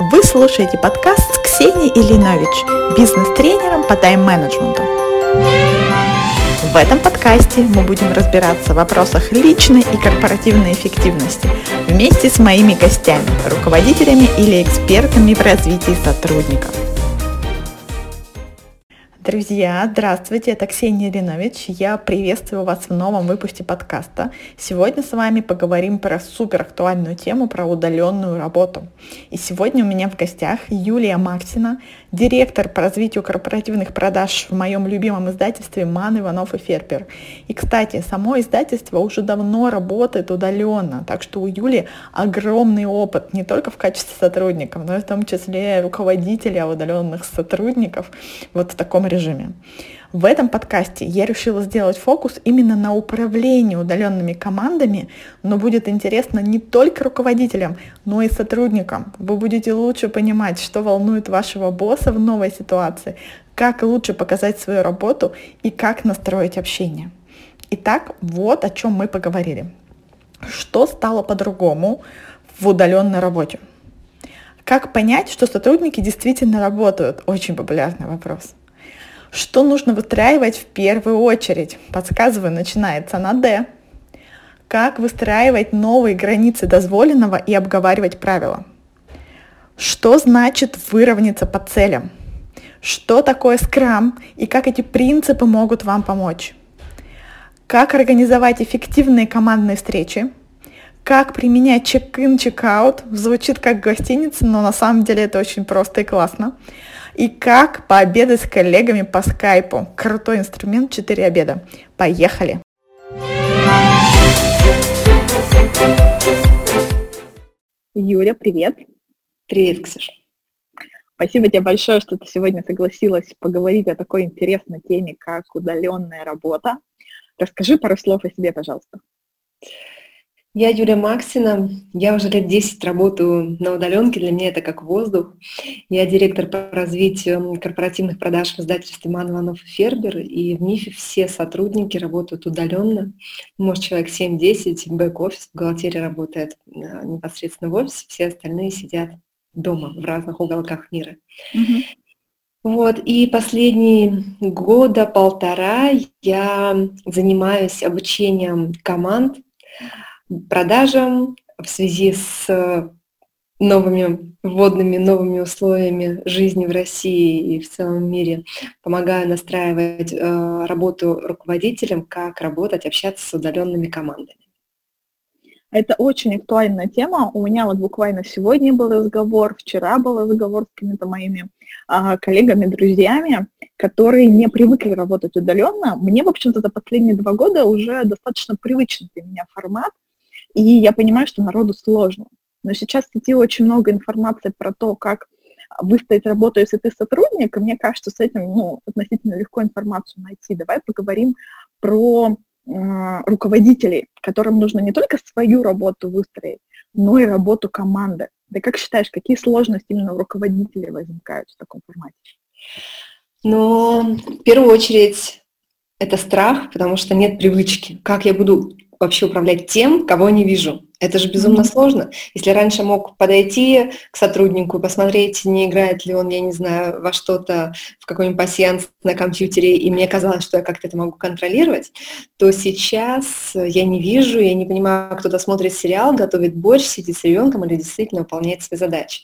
Вы слушаете подкаст с Ксенией Ильинович, бизнес-тренером по тайм-менеджменту. В этом подкасте мы будем разбираться в вопросах личной и корпоративной эффективности вместе с моими гостями, руководителями или экспертами в развитии сотрудников. Друзья, здравствуйте, это Ксения Ринович. Я приветствую вас в новом выпуске подкаста. Сегодня с вами поговорим про супер актуальную тему, про удаленную работу. И сегодня у меня в гостях Юлия Максина, директор по развитию корпоративных продаж в моем любимом издательстве «Ман, Иванов и Ферпер». И, кстати, само издательство уже давно работает удаленно, так что у Юли огромный опыт не только в качестве сотрудников, но и в том числе руководителя удаленных сотрудников вот в таком режиме. В этом подкасте я решила сделать фокус именно на управлении удаленными командами, но будет интересно не только руководителям, но и сотрудникам. Вы будете лучше понимать, что волнует вашего босса в новой ситуации, как лучше показать свою работу и как настроить общение. Итак, вот о чем мы поговорили. Что стало по-другому в удаленной работе? Как понять, что сотрудники действительно работают? Очень популярный вопрос. Что нужно выстраивать в первую очередь? Подсказываю, начинается на «Д». Как выстраивать новые границы дозволенного и обговаривать правила? Что значит выровняться по целям? Что такое скрам и как эти принципы могут вам помочь? Как организовать эффективные командные встречи? Как применять чек-ин, чек-аут? Звучит как гостиница, но на самом деле это очень просто и классно и как пообедать с коллегами по скайпу. Крутой инструмент 4 обеда. Поехали! Юля, привет. Привет, Ксюша. Спасибо тебе большое, что ты сегодня согласилась поговорить о такой интересной теме, как удаленная работа. Расскажи пару слов о себе, пожалуйста. Я Юлия Максина, я уже лет 10 работаю на удаленке, для меня это как воздух. Я директор по развитию корпоративных продаж в издательстве Ман Иванов и Фербер, и в МИФе все сотрудники работают удаленно. Может, человек 7-10, бэк-офис, бухгалтерия работает э, непосредственно в офисе, все остальные сидят дома в разных уголках мира. Mm-hmm. Вот, и последние года полтора я занимаюсь обучением команд продажам в связи с новыми вводными, новыми условиями жизни в России и в целом мире. Помогаю настраивать э, работу руководителям, как работать, общаться с удаленными командами. Это очень актуальная тема. У меня вот буквально сегодня был разговор, вчера был разговор с какими-то моими а, коллегами, друзьями, которые не привыкли работать удаленно. Мне, в общем-то, за последние два года уже достаточно привычный для меня формат. И я понимаю, что народу сложно. Но сейчас в сети очень много информации про то, как выставить работу, если ты сотрудник, и мне кажется, с этим ну, относительно легко информацию найти. Давай поговорим про э, руководителей, которым нужно не только свою работу выстроить, но и работу команды. Да как считаешь, какие сложности именно у руководителей возникают в таком формате? Ну, в первую очередь, это страх, потому что нет привычки. Как я буду вообще управлять тем, кого не вижу. Это же безумно mm-hmm. сложно. Если раньше мог подойти к сотруднику, посмотреть, не играет ли он, я не знаю, во что-то, в какой-нибудь пассианс на компьютере, и мне казалось, что я как-то это могу контролировать, то сейчас я не вижу, я не понимаю, кто-то смотрит сериал, готовит борщ, сидит с ребенком или действительно выполняет свои задачи.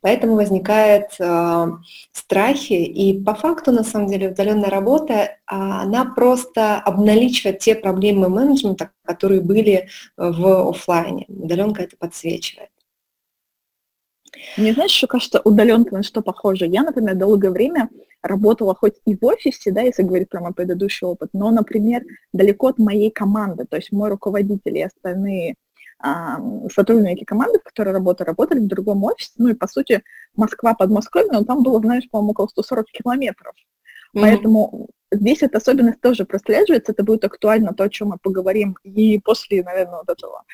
Поэтому возникают э, страхи, и по факту, на самом деле, удаленная работа, э, она просто обналичивает те проблемы менеджмента, которые были в офлайне удаленке. Удаленка это подсвечивает. Мне знаешь, еще кажется, удаленка на что похоже? Я, например, долгое время работала хоть и в офисе, да, если говорить про мой предыдущий опыт, но, например, далеко от моей команды, то есть мой руководитель и остальные а, сотрудники команды, в которой работаю, работали в другом офисе, ну и, по сути, Москва под Москвой, но там было, знаешь, по-моему, около 140 километров. Mm-hmm. Поэтому здесь эта особенность тоже прослеживается, это будет актуально то, о чем мы поговорим и после, наверное, вот этого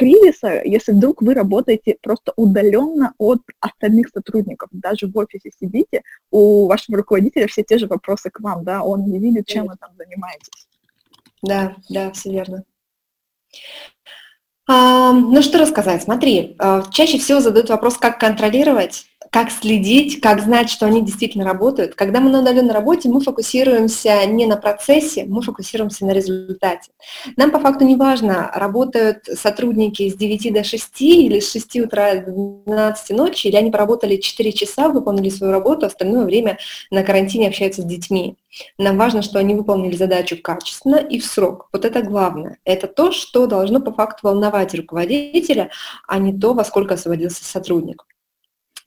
кризиса, если вдруг вы работаете просто удаленно от остальных сотрудников, даже в офисе сидите, у вашего руководителя все те же вопросы к вам, да, он не видит, чем вы там занимаетесь. Да, да, все верно. Ну что рассказать, смотри, а, чаще всего задают вопрос, как контролировать, как следить, как знать, что они действительно работают. Когда мы на удаленной работе, мы фокусируемся не на процессе, мы фокусируемся на результате. Нам по факту не важно, работают сотрудники с 9 до 6 или с 6 утра до 12 ночи, или они поработали 4 часа, выполнили свою работу, остальное время на карантине общаются с детьми. Нам важно, что они выполнили задачу качественно и в срок. Вот это главное. Это то, что должно по факту волновать руководителя, а не то, во сколько освободился сотрудник.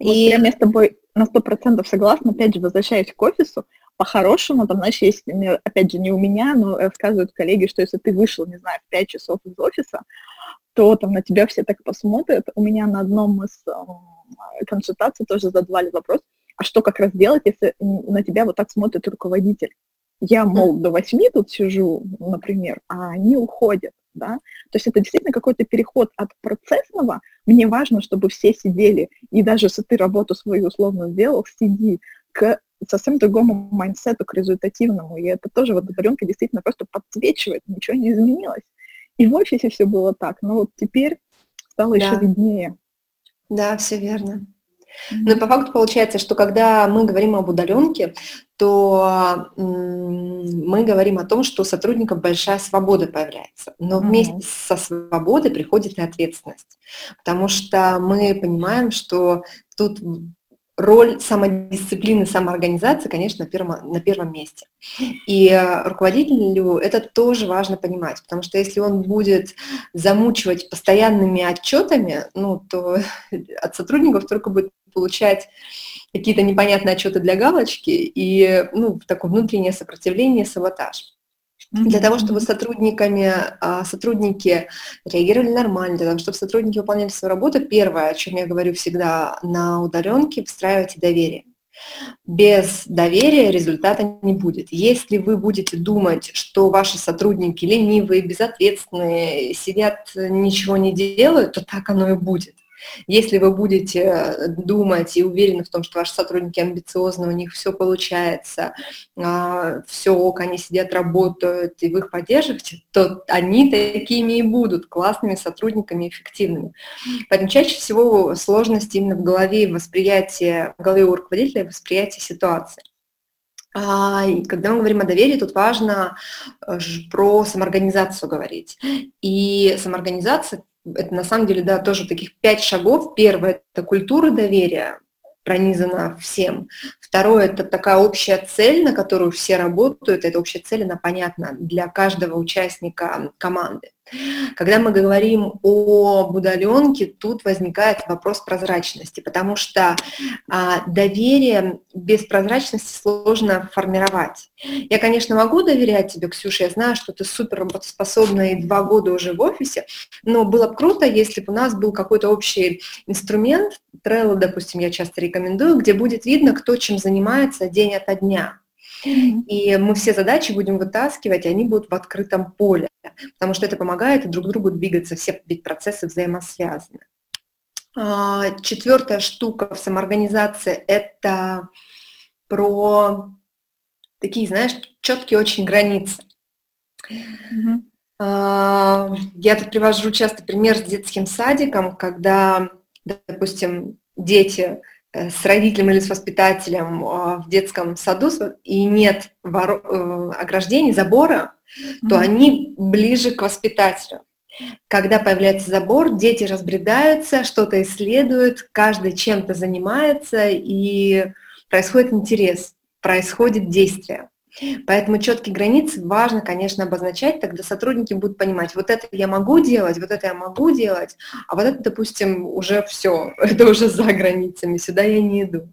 Вот и... Я с тобой на сто процентов согласна. Опять же, возвращаясь к офису, по-хорошему, там, знаешь, есть, опять же, не у меня, но рассказывают коллеги, что если ты вышел, не знаю, в 5 часов из офиса, то там на тебя все так посмотрят. У меня на одном из э, консультаций тоже задавали вопрос, а что как раз делать, если на тебя вот так смотрит руководитель? Я, мол, до восьми тут сижу, например, а они уходят, да? То есть это действительно какой-то переход от процессного, мне важно, чтобы все сидели, и даже если ты работу свою условно сделал, сиди, к совсем другому mindset у, к результативному, и это тоже вот удаленка действительно просто подсвечивает, ничего не изменилось. И в офисе все было так, но вот теперь стало да. еще виднее. Да, все верно. Но ну по факту получается, что когда мы говорим об удаленке, то мы говорим о том, что у сотрудников большая свобода появляется. Но вместе mm-hmm. со свободой приходит и ответственность. Потому что мы понимаем, что тут роль самодисциплины, самоорганизации, конечно, на первом, на первом месте. И э, руководителю это тоже важно понимать, потому что если он будет замучивать постоянными отчетами, ну, то от сотрудников только будет получать какие-то непонятные отчеты для галочки и ну, такое внутреннее сопротивление, саботаж. Для того, чтобы сотрудниками, а, сотрудники реагировали нормально, для того, чтобы сотрудники выполняли свою работу, первое, о чем я говорю всегда на удаленке, встраивайте доверие. Без доверия результата не будет. Если вы будете думать, что ваши сотрудники ленивые, безответственные, сидят, ничего не делают, то так оно и будет. Если вы будете э, думать и уверены в том, что ваши сотрудники амбициозны, у них все получается, а, все ок, они сидят, работают, и вы их поддерживаете, то они такими и будут классными сотрудниками, эффективными. Поэтому чаще всего сложность именно в голове восприятия, в голове у руководителя восприятия ситуации. А, когда мы говорим о доверии, тут важно э, про самоорганизацию говорить. И самоорганизация это на самом деле, да, тоже таких пять шагов. Первое – это культура доверия, пронизана всем. Второе – это такая общая цель, на которую все работают. Эта общая цель, она понятна для каждого участника команды. Когда мы говорим об удаленке, тут возникает вопрос прозрачности, потому что а, доверие без прозрачности сложно формировать. Я, конечно, могу доверять тебе, Ксюша, я знаю, что ты супер работоспособна и два года уже в офисе, но было бы круто, если бы у нас был какой-то общий инструмент, Trello, допустим, я часто рекомендую, где будет видно, кто чем занимается день ото дня. И мы все задачи будем вытаскивать, и они будут в открытом поле, потому что это помогает друг другу двигаться, все ведь процессы взаимосвязаны. А, четвертая штука в самоорганизации – это про такие, знаешь, четкие очень границы. Mm-hmm. Я тут привожу часто пример с детским садиком, когда, допустим, дети с родителем или с воспитателем а, в детском саду и нет воро- э, ограждений, забора, mm-hmm. то они ближе к воспитателю. Когда появляется забор, дети разбредаются, что-то исследуют, каждый чем-то занимается, и происходит интерес, происходит действие. Поэтому четкие границы важно, конечно, обозначать, тогда сотрудники будут понимать, вот это я могу делать, вот это я могу делать, а вот это, допустим, уже все, это уже за границами, сюда я не иду.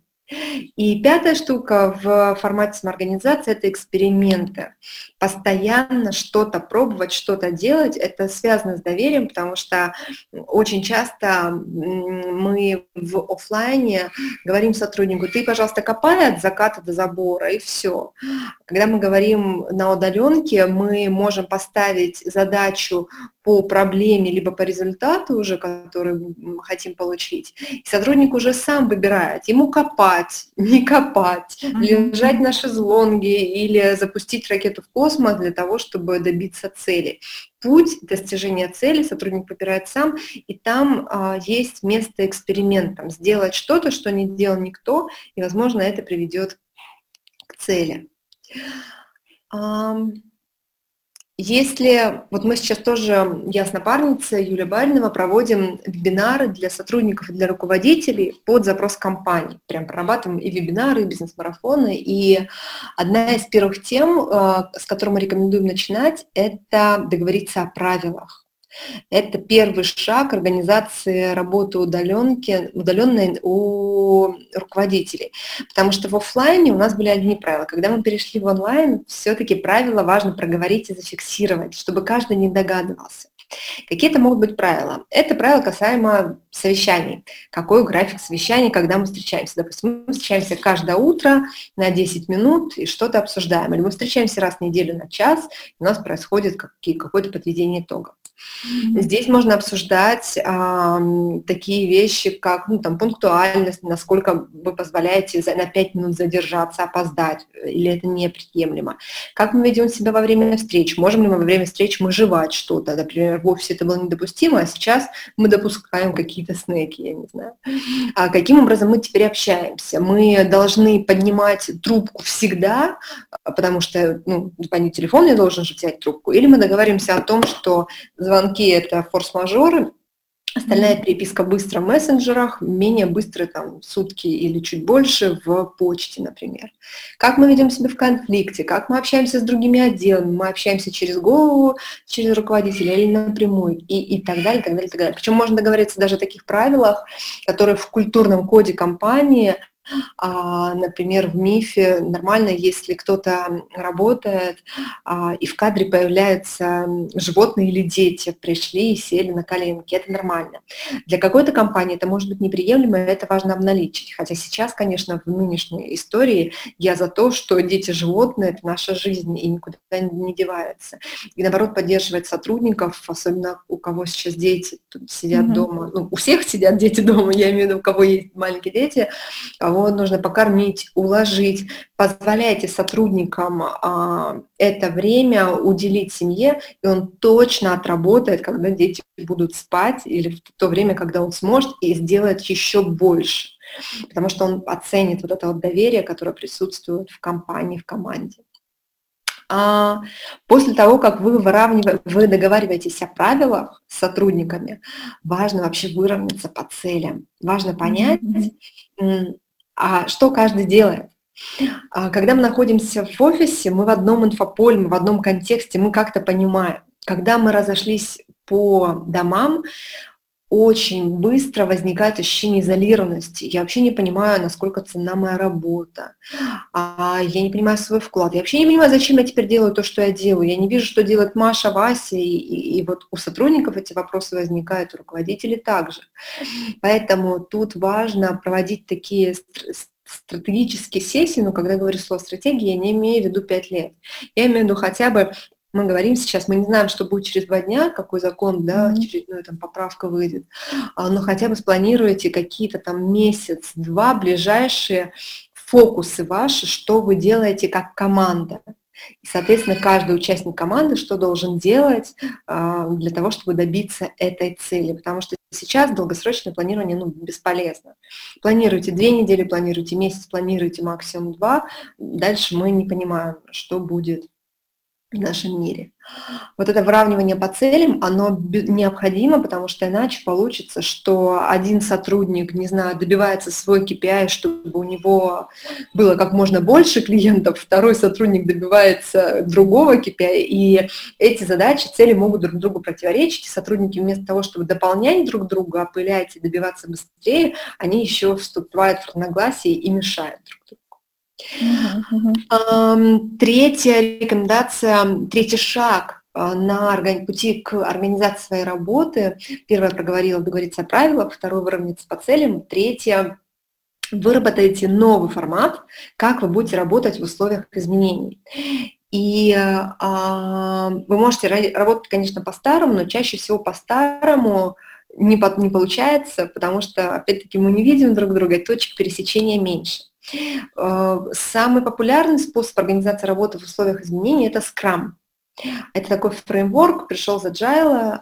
И пятая штука в формате самоорганизации – это эксперименты. Постоянно что-то пробовать, что-то делать – это связано с доверием, потому что очень часто мы в офлайне говорим сотруднику, ты, пожалуйста, копай от заката до забора, и все. Когда мы говорим на удаленке, мы можем поставить задачу по проблеме, либо по результату уже, который мы хотим получить. И сотрудник уже сам выбирает, ему копать, не копать, mm-hmm. лежать на шезлонге или запустить ракету в космос для того, чтобы добиться цели. путь достижения цели сотрудник выбирает сам, и там а, есть место экспериментам, сделать что-то, что не делал никто, и, возможно, это приведет к цели. Если, вот мы сейчас тоже, я с напарницей Юлия Баринова, проводим вебинары для сотрудников и для руководителей под запрос компании. Прям прорабатываем и вебинары, и бизнес-марафоны. И одна из первых тем, э, с которой мы рекомендуем начинать, это договориться о правилах. Это первый шаг организации работы удаленки, удаленной у руководителей. Потому что в офлайне у нас были одни правила. Когда мы перешли в онлайн, все-таки правила важно проговорить и зафиксировать, чтобы каждый не догадывался. Какие-то могут быть правила. Это правило касаемо совещаний. Какой график совещаний, когда мы встречаемся. Допустим, мы встречаемся каждое утро на 10 минут и что-то обсуждаем. Или мы встречаемся раз в неделю на час, и у нас происходит какое-то подведение итогов. Здесь можно обсуждать а, такие вещи, как ну, там, пунктуальность, насколько вы позволяете за, на 5 минут задержаться, опоздать, или это неприемлемо. Как мы ведем себя во время встреч? Можем ли мы во время встреч мы жевать что-то? Например, в офисе это было недопустимо, а сейчас мы допускаем какие-то снеки, я не знаю. А каким образом мы теперь общаемся? Мы должны поднимать трубку всегда, потому что ну, звонит телефон, я должен же взять трубку. Или мы договоримся о том, что звонки – это форс-мажоры, Остальная переписка быстро в мессенджерах, менее быстро, там, сутки или чуть больше в почте, например. Как мы ведем себя в конфликте, как мы общаемся с другими отделами, мы общаемся через голову, через руководителя или напрямую, и, и так далее, так далее, так далее. Причем можно договориться даже о таких правилах, которые в культурном коде компании – например, в мифе нормально, если кто-то работает, а, и в кадре появляются животные или дети, пришли и сели на коленки. Это нормально. Для какой-то компании это может быть неприемлемо, и это важно обналичить. Хотя сейчас, конечно, в нынешней истории я за то, что дети животные – это наша жизнь, и никуда не девается. И наоборот, поддерживать сотрудников, особенно у кого сейчас дети сидят mm-hmm. дома, ну, у всех сидят дети дома, я имею в виду, у кого есть маленькие дети, а нужно покормить, уложить. Позволяйте сотрудникам а, это время уделить семье, и он точно отработает, когда дети будут спать или в то время, когда он сможет, и сделает еще больше. Потому что он оценит вот это вот доверие, которое присутствует в компании, в команде. А после того, как вы, выравниваете, вы договариваетесь о правилах с сотрудниками, важно вообще выровняться по целям. Важно понять, mm-hmm а что каждый делает. А когда мы находимся в офисе, мы в одном инфополе, мы в одном контексте, мы как-то понимаем. Когда мы разошлись по домам, очень быстро возникает ощущение изолированности. Я вообще не понимаю, насколько ценна моя работа. А я не понимаю свой вклад. Я вообще не понимаю, зачем я теперь делаю то, что я делаю. Я не вижу, что делает Маша, Вася. И, и, и вот у сотрудников эти вопросы возникают, у руководителей также. Поэтому тут важно проводить такие стратегические сессии, но когда говорю слово стратегия, я не имею в виду 5 лет. Я имею в виду хотя бы мы говорим сейчас, мы не знаем, что будет через два дня, какой закон, да, mm-hmm. очередная там поправка выйдет, а, но хотя бы спланируйте какие-то там месяц-два ближайшие фокусы ваши, что вы делаете как команда. И, соответственно, каждый участник команды что должен делать э, для того, чтобы добиться этой цели. Потому что сейчас долгосрочное планирование ну, бесполезно. Планируйте две недели, планируйте месяц, планируйте максимум два. Дальше мы не понимаем, что будет в нашем мире. Вот это выравнивание по целям, оно необходимо, потому что иначе получится, что один сотрудник, не знаю, добивается свой KPI, чтобы у него было как можно больше клиентов, второй сотрудник добивается другого KPI, и эти задачи, цели могут друг другу противоречить, и сотрудники вместо того, чтобы дополнять друг друга, опылять и добиваться быстрее, они еще вступают в разногласия и мешают друг другу. Третья рекомендация, третий шаг а, на пути к организации своей работы. Первое проговорила, договориться о правилах, второе выровняться по целям, третье выработайте новый формат, как вы будете работать в условиях изменений. И а, вы можете работать, конечно, по-старому, но чаще всего по-старому не, по, не получается, потому что, опять-таки, мы не видим друг друга, точек пересечения меньше. Э, самый популярный способ организации работы в условиях изменений – это скрам. Это такой фреймворк, пришел с Agile,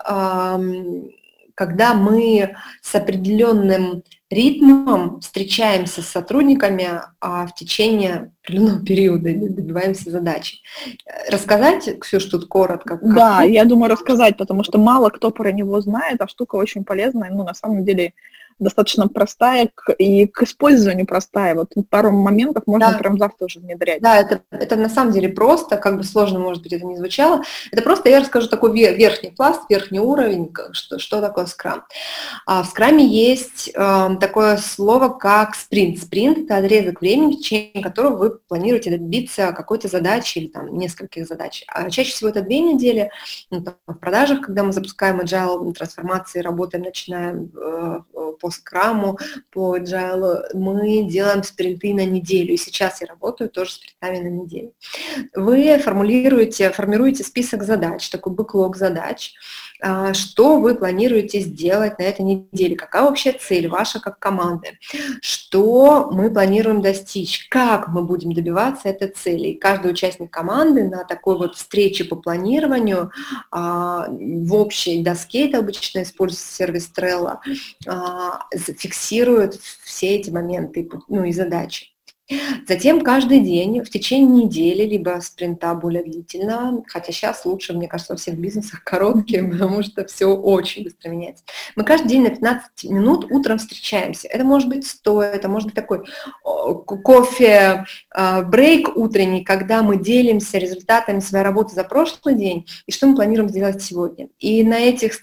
когда мы с определенным ритмом встречаемся с сотрудниками а, в течение определенного периода и добиваемся задачи. Рассказать, Ксюш, тут коротко? Как... Да, я думаю рассказать, потому что мало кто про него знает, а штука очень полезная. Ну, на самом деле, достаточно простая и к использованию простая. Вот пару моментов можно да. прям завтра уже внедрять. Да, это, это на самом деле просто, как бы сложно, может быть, это не звучало. Это просто, я расскажу, такой верхний пласт, верхний уровень, что, что такое скрам. А в скраме есть э, такое слово, как спринт. Спринт – это отрезок времени, в течение которого вы планируете добиться какой-то задачи или там нескольких задач. А чаще всего это две недели. Ну, там, в продажах, когда мы запускаем agile трансформации, работаем, начинаем э, по по скраму, по agile, мы делаем спринты на неделю. И сейчас я работаю тоже спринтами на неделю. Вы формулируете, формируете список задач, такой бэклог задач, что вы планируете сделать на этой неделе, какая вообще цель ваша как команды, что мы планируем достичь, как мы будем добиваться этой цели. И каждый участник команды на такой вот встрече по планированию а, в общей доске, это обычно используется сервис Trello, а, фиксирует все эти моменты ну, и задачи. Затем каждый день в течение недели, либо спринта более длительно, хотя сейчас лучше, мне кажется, во всех бизнесах короткие, потому что все очень быстро меняется. Мы каждый день на 15 минут утром встречаемся. Это может быть 100, это может быть такой кофе, а, брейк утренний, когда мы делимся результатами своей работы за прошлый день и что мы планируем сделать сегодня. И на этих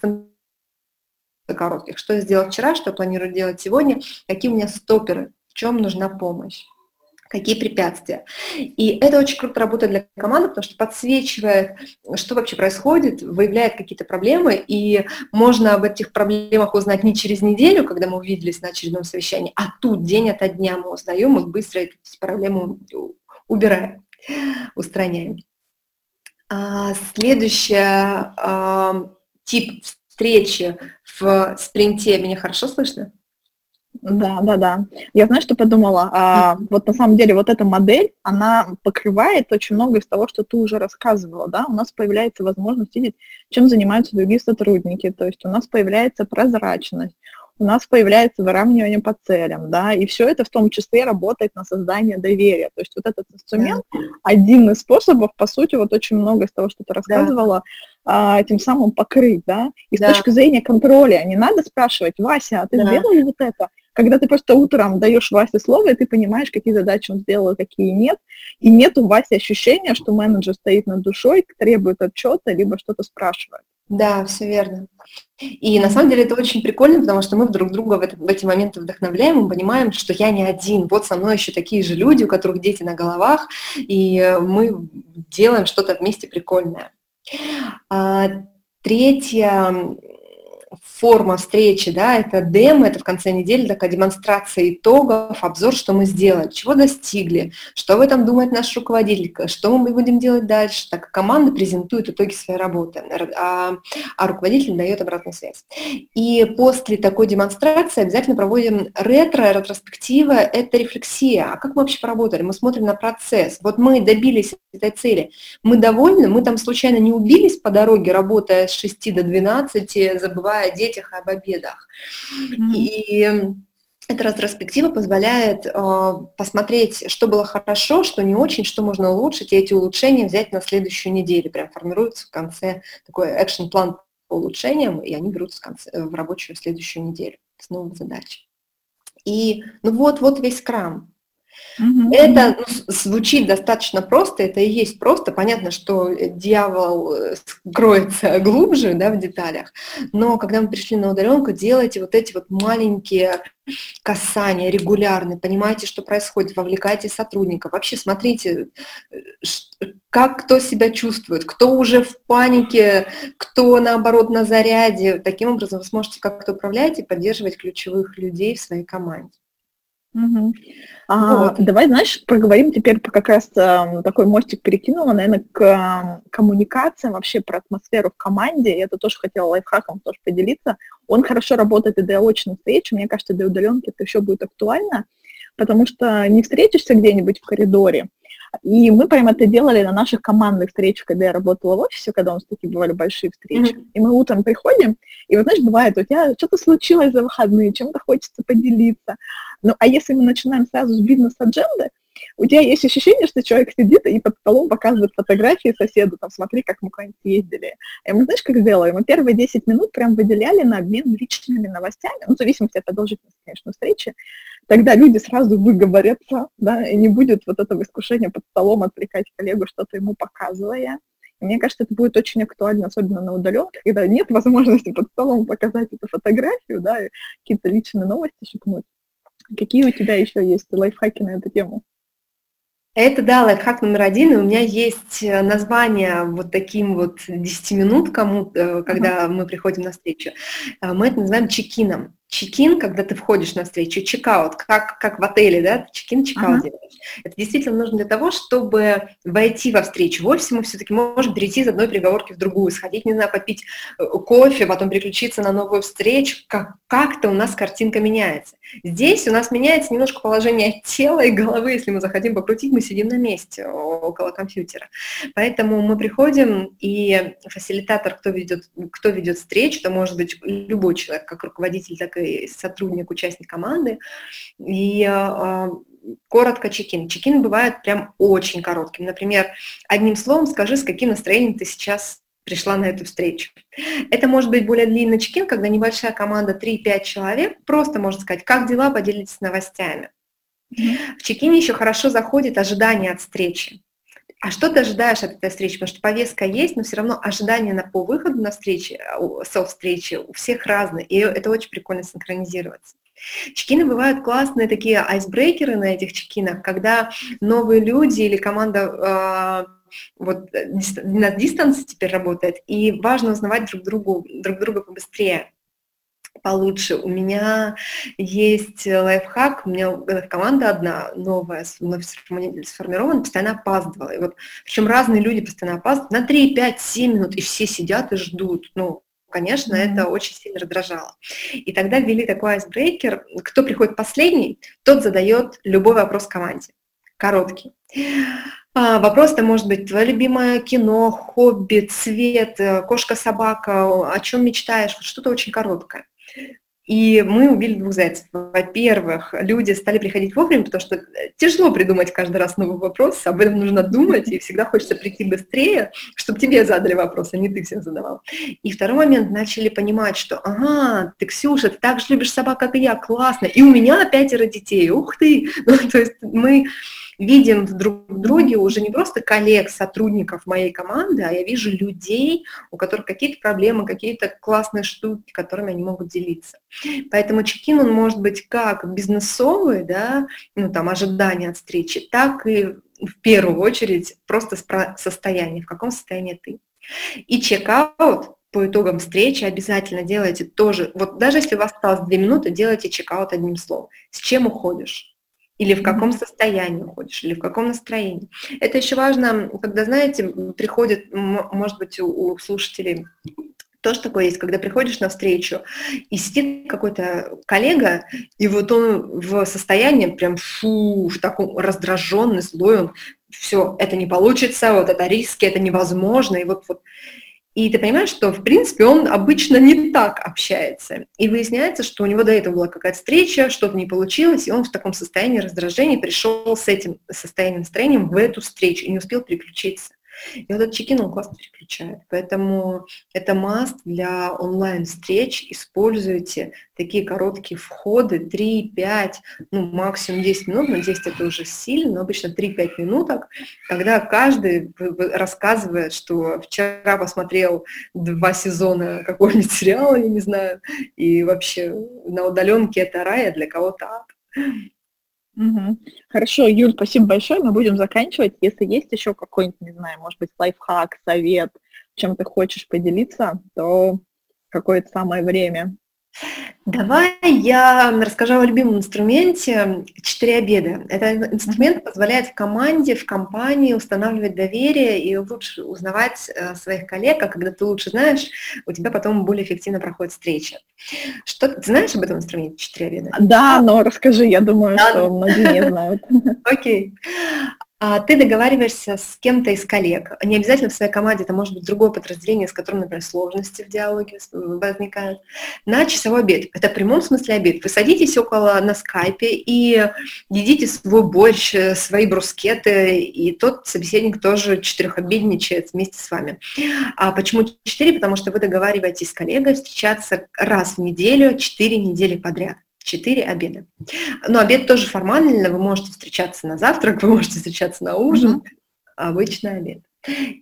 коротких, что я сделал вчера, что я планирую делать сегодня, какие у меня стоперы, в чем нужна помощь какие препятствия. И это очень круто работает для команды, потому что подсвечивает, что вообще происходит, выявляет какие-то проблемы, и можно об этих проблемах узнать не через неделю, когда мы увиделись на очередном совещании, а тут день ото дня мы узнаем и быстро эти проблемы убираем, устраняем. А, следующая а, тип встречи в спринте. Меня хорошо слышно? Да, да, да. Я знаю, что подумала. А, вот на самом деле вот эта модель, она покрывает очень много из того, что ты уже рассказывала, да. У нас появляется возможность видеть, чем занимаются другие сотрудники. То есть у нас появляется прозрачность, у нас появляется выравнивание по целям, да, и все это в том числе работает на создание доверия. То есть вот этот инструмент да. один из способов, по сути, вот очень много из того, что ты рассказывала, да. а, тем самым покрыть, да. И да. с точки зрения контроля не надо спрашивать, Вася, а ты да. сделал вот это? Когда ты просто утром даешь Васе слово, и ты понимаешь, какие задачи он сделал, какие нет, и нет у Васи ощущения, что менеджер стоит над душой, требует отчета, либо что-то спрашивает. Да, все верно. И на самом деле это очень прикольно, потому что мы друг друга в, это, в эти моменты вдохновляем, мы понимаем, что я не один. Вот со мной еще такие же люди, у которых дети на головах, и мы делаем что-то вместе прикольное. А, третье, форма встречи, да, это демо, это в конце недели такая демонстрация итогов, обзор, что мы сделали, чего достигли, что в этом думает наш руководитель, что мы будем делать дальше, так как команда презентует итоги своей работы, а, а руководитель дает обратную связь. И после такой демонстрации обязательно проводим ретро, ретроспектива, это рефлексия. А как мы вообще поработали? Мы смотрим на процесс. Вот мы добились этой цели, мы довольны, мы там случайно не убились по дороге, работая с 6 до 12, забывая о детях и об обедах. Mm-hmm. И эта ретроспектива позволяет э, посмотреть, что было хорошо, что не очень, что можно улучшить, и эти улучшения взять на следующую неделю. Прям формируется в конце такой экшн-план по улучшениям, и они берутся в, конце, в рабочую следующую неделю с новой задачей. И ну вот, вот весь крам. Mm-hmm. Это ну, звучит достаточно просто, это и есть просто. Понятно, что дьявол э, кроется глубже да, в деталях, но когда мы пришли на удаленку, делайте вот эти вот маленькие касания регулярные, понимаете, что происходит, вовлекайте сотрудников. Вообще смотрите, э, как кто себя чувствует, кто уже в панике, кто наоборот на заряде. Таким образом вы сможете как-то управлять и поддерживать ключевых людей в своей команде. Угу. А, вот. Давай, знаешь, проговорим теперь как раз э, такой мостик перекинула, наверное, к э, коммуникациям, вообще про атмосферу в команде. Я это тоже хотела лайфхаком тоже поделиться. Он хорошо работает и для очной встречи, мне кажется, для удаленки это еще будет актуально, потому что не встретишься где-нибудь в коридоре, И мы прям это делали на наших командных встречах, когда я работала в офисе, когда у нас такие бывали большие встречи. Mm-hmm. И мы утром приходим, и вот, знаешь, бывает, у тебя что-то случилось за выходные, чем-то хочется поделиться. Ну, а если мы начинаем сразу с бизнес-адженды, у тебя есть ощущение, что человек сидит и под столом показывает фотографии соседу, там, смотри, как мы куда-нибудь ездили. И мы, знаешь, как делаем? Мы первые 10 минут прям выделяли на обмен личными новостями, ну, в зависимости от продолжительности, конечно, встречи. Тогда люди сразу выговорятся, да, и не будет вот этого искушения под столом отвлекать коллегу, что-то ему показывая. И мне кажется, это будет очень актуально, особенно на удаленке, когда нет возможности под столом показать эту фотографию, да, и какие-то личные новости шепнуть. Какие у тебя еще есть лайфхаки на эту тему? Это, да, лайфхак номер один, и у меня есть э, название вот таким вот 10 минут, кому, э, когда uh-huh. мы приходим на встречу. Э, мы это называем чекином чекин, когда ты входишь на встречу, чекаут, как, как в отеле, да, чекин, чекаут uh-huh. делаешь. Это действительно нужно для того, чтобы войти во встречу. В офисе мы все-таки можем перейти из одной переговорки в другую, сходить, не знаю, попить э, кофе, потом переключиться на новую встречу. Как, как-то у нас картинка меняется. Здесь у нас меняется немножко положение тела и головы, если мы захотим покрутить, мы сидим на месте около компьютера. Поэтому мы приходим, и фасилитатор, кто ведет, кто ведет встречу, это может быть любой человек, как руководитель, так и сотрудник, участник команды. И э, коротко чекин. Чекин бывает прям очень коротким. Например, одним словом скажи, с каким настроением ты сейчас пришла на эту встречу. Это может быть более длинный чекин, когда небольшая команда 3-5 человек просто может сказать, как дела, поделитесь новостями. В чекине еще хорошо заходит ожидание от встречи а что ты ожидаешь от этой встречи? Потому что повестка есть, но все равно ожидания на, по выходу на встречи, а, со встречи у всех разные, и это очень прикольно синхронизироваться. Чекины бывают классные такие айсбрейкеры на этих чекинах, когда новые люди или команда э, вот на дистанции теперь работает, и важно узнавать друг, другу, друг друга побыстрее получше. У меня есть лайфхак, у меня команда одна новая, сформирована, постоянно опаздывала. И вот, причем разные люди постоянно опаздывают на 3, 5, 7 минут, и все сидят и ждут. Ну, конечно, mm-hmm. это очень сильно раздражало. И тогда ввели такой айсбрейкер. Кто приходит последний, тот задает любой вопрос команде. Короткий. А, вопрос-то может быть твое любимое кино, хобби, цвет, э, кошка-собака, о чем мечтаешь, что-то очень короткое. И мы убили двух зайцев. Во-первых, люди стали приходить вовремя, потому что э, тяжело придумать каждый раз новый вопрос, об этом нужно думать, и всегда хочется прийти быстрее, чтобы тебе задали вопрос, а не ты всем задавал. И второй момент, начали понимать, что, ага, ты, Ксюша, ты так же любишь собак, как и я, классно, и у меня пятеро детей, ух ты! Ну, то есть мы видим в друг друге уже не просто коллег, сотрудников моей команды, а я вижу людей, у которых какие-то проблемы, какие-то классные штуки, которыми они могут делиться. Поэтому чекин, он может быть как бизнесовый, да, ну там ожидание от встречи, так и в первую очередь просто состояние, в каком состоянии ты. И чекаут по итогам встречи обязательно делайте тоже, вот даже если у вас осталось две минуты, делайте чекаут одним словом. С чем уходишь? Или в каком состоянии уходишь, или в каком настроении. Это еще важно, когда, знаете, приходит, может быть, у слушателей тоже такое есть, когда приходишь на встречу, и сидит какой-то коллега, и вот он в состоянии прям фу, в таком раздраженный, злой, он все, это не получится, вот это риски, это невозможно, и вот, вот и ты понимаешь, что, в принципе, он обычно не так общается. И выясняется, что у него до этого была какая-то встреча, что-то не получилось, и он в таком состоянии раздражения пришел с этим состоянием настроением в эту встречу и не успел переключиться. И вот этот чекин, он классно переключает. Поэтому это маст для онлайн-встреч. Используйте такие короткие входы, 3-5, ну, максимум 10 минут, но 10 это уже сильно, но обычно 3-5 минуток, когда каждый рассказывает, что вчера посмотрел два сезона какого-нибудь сериала, я не знаю, и вообще на удаленке это рай, а для кого-то ад. Угу. Хорошо, Юль, спасибо большое. Мы будем заканчивать. Если есть еще какой-нибудь, не знаю, может быть, лайфхак, совет, чем ты хочешь поделиться, то какое-то самое время. Давай я расскажу о любимом инструменте «Четыре обеда». Этот инструмент позволяет в команде, в компании устанавливать доверие и лучше узнавать э, своих коллег, а когда ты лучше знаешь, у тебя потом более эффективно проходит встреча. Что ты знаешь об этом инструменте «Четыре обеда»? Да, но расскажи, я думаю, да, что многие не знают. Окей. А, ты договариваешься с кем-то из коллег. Не обязательно в своей команде, это может быть другое подразделение, с которым, например, сложности в диалоге возникают, на часовой обед. Это в прямом смысле обед. Вы садитесь около на скайпе и едите свой борщ, э, свои брускеты, и тот собеседник тоже четырехобедничает вместе с вами. А почему четыре? Потому что вы договариваетесь с коллегой встречаться раз в неделю, четыре недели подряд. 4 обеда. Но обед тоже формально, вы можете встречаться на завтрак, вы можете встречаться на ужин, mm-hmm. обычный обед.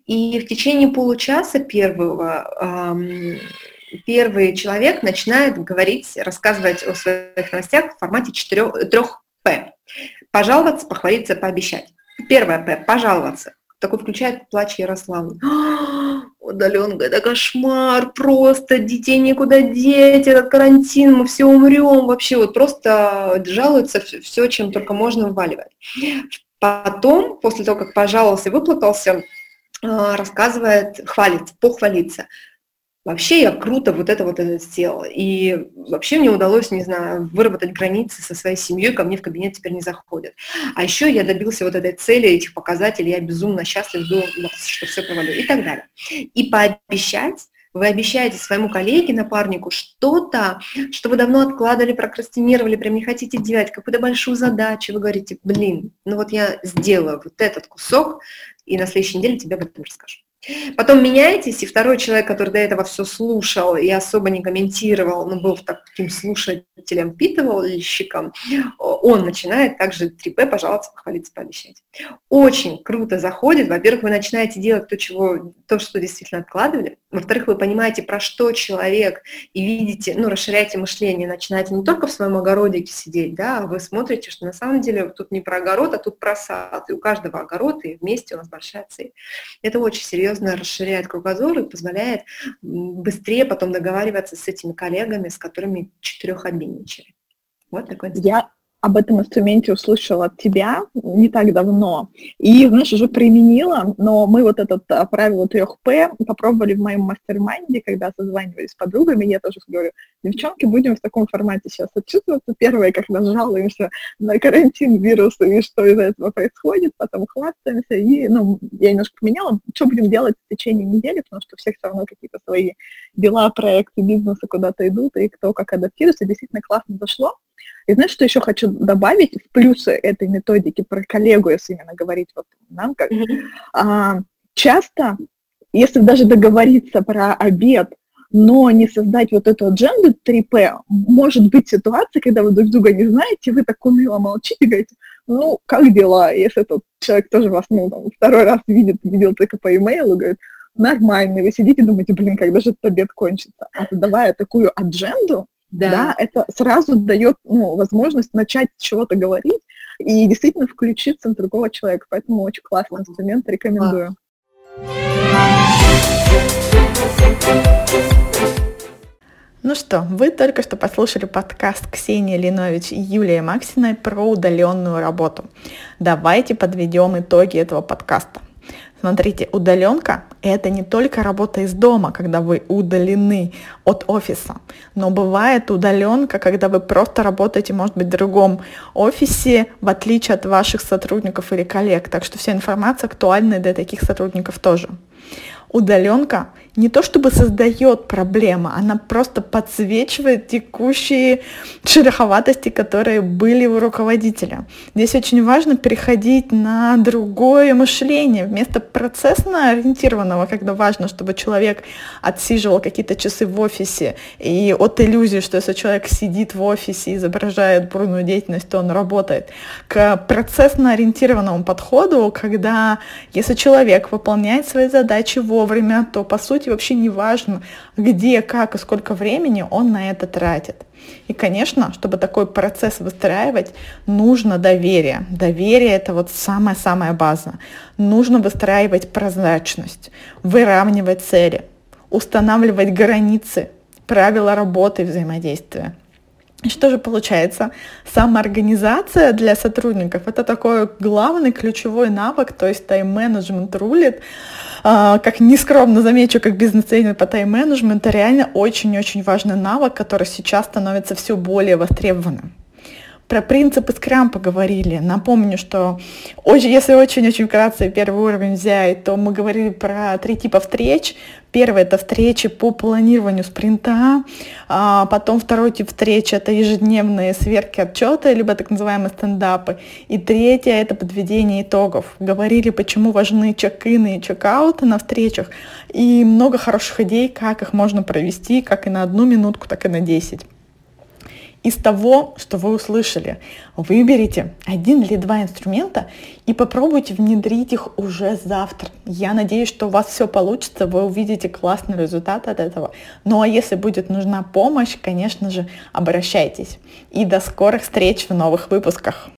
И в течение получаса первого эм, первый человек начинает говорить, рассказывать о своих новостях в формате 4, 3 П. Пожаловаться, похвалиться, пообещать. Первое П – пожаловаться. Такой включает плач Ярославы удаленка, это кошмар, просто детей некуда деть, этот карантин, мы все умрем, вообще вот просто жалуются все, чем только можно вываливать. Потом, после того, как пожаловался, выплакался, а, рассказывает, хвалится, похвалится. Вообще я круто вот это вот это сделала. И вообще мне удалось, не знаю, выработать границы со своей семьей, ко мне в кабинет теперь не заходят. А еще я добился вот этой цели, этих показателей, я безумно счастлив был, что все провалю и так далее. И пообещать, вы обещаете своему коллеге, напарнику что-то, что вы давно откладывали, прокрастинировали, прям не хотите делать, какую-то большую задачу, вы говорите, блин, ну вот я сделаю вот этот кусок, и на следующей неделе тебе об этом расскажу. Потом меняетесь, и второй человек, который до этого все слушал и особо не комментировал, но был таким слушателем, питывальщиком, он начинает также 3П пожаловаться, похвалиться, пообещать. Очень круто заходит. Во-первых, вы начинаете делать то, чего, то, что действительно откладывали. Во-вторых, вы понимаете, про что человек, и видите, ну, расширяете мышление, начинаете не только в своем огородике сидеть, да, а вы смотрите, что на самом деле тут не про огород, а тут про сад. И у каждого огород, и вместе у нас большая цель. Это очень серьезно серьезно расширяет кругозор и позволяет быстрее потом договариваться с этими коллегами, с которыми четырехобедничали. Вот такой Я об этом инструменте услышала от тебя не так давно. И, знаешь, уже применила, но мы вот это а, правило 3П попробовали в моем mastermind е, когда созванивались с подругами, я тоже говорю, девчонки, будем в таком формате сейчас отчитываться. Первое, когда жалуемся на карантин, вирусы и что из этого происходит, потом хвастаемся. И, ну, я немножко поменяла, что будем делать в течение недели, потому что у всех все равно какие-то свои дела, проекты, бизнесы куда-то идут, и кто как адаптируется. Действительно классно зашло. И знаешь, что еще хочу добавить в плюсы этой методики про коллегу, если именно говорить вот нам как. Mm-hmm. А, часто, если даже договориться про обед, но не создать вот эту адженду 3П, может быть ситуация, когда вы друг друга не знаете, вы так уныло молчите говорите, ну, как дела? Если этот человек тоже вас, ну, там, второй раз видит, видел только по имейлу, говорит, нормально, вы сидите и думаете, блин, когда же этот обед кончится? А давая такую адженду, да. да, это сразу дает ну, возможность начать чего-то говорить и действительно включиться в другого человека. Поэтому очень классный инструмент, рекомендую. Ну что, вы только что послушали подкаст Ксении Линович и Юлии Максиной про удаленную работу. Давайте подведем итоги этого подкаста. Смотрите, удаленка – это не только работа из дома, когда вы удалены от офиса, но бывает удаленка, когда вы просто работаете, может быть, в другом офисе, в отличие от ваших сотрудников или коллег. Так что вся информация актуальна для таких сотрудников тоже. Удаленка не то чтобы создает проблемы, она просто подсвечивает текущие шероховатости, которые были у руководителя. Здесь очень важно переходить на другое мышление. Вместо процессно ориентированного, когда важно, чтобы человек отсиживал какие-то часы в офисе, и от иллюзии, что если человек сидит в офисе и изображает бурную деятельность, то он работает, к процессно ориентированному подходу, когда если человек выполняет свои задачи вовремя, то по сути вообще не важно, где, как и сколько времени он на это тратит. И, конечно, чтобы такой процесс выстраивать, нужно доверие. Доверие — это вот самая-самая база. Нужно выстраивать прозрачность, выравнивать цели, устанавливать границы, правила работы и взаимодействия. Что же получается? Самоорганизация для сотрудников — это такой главный ключевой навык, то есть тайм-менеджмент рулит. А, как нескромно замечу, как бизнес-тренер по тайм-менеджменту, реально очень-очень важный навык, который сейчас становится все более востребованным. Про принципы скрам поговорили. Напомню, что очень, если очень-очень вкратце первый уровень взять, то мы говорили про три типа встреч. Первый это встречи по планированию спринта, а потом второй тип встреч это ежедневные сверки отчета, либо так называемые стендапы. И третье это подведение итогов. Говорили, почему важны чек-ины и чек-ауты на встречах, и много хороших идей, как их можно провести, как и на одну минутку, так и на десять из того, что вы услышали. Выберите один или два инструмента и попробуйте внедрить их уже завтра. Я надеюсь, что у вас все получится, вы увидите классный результат от этого. Ну а если будет нужна помощь, конечно же, обращайтесь. И до скорых встреч в новых выпусках.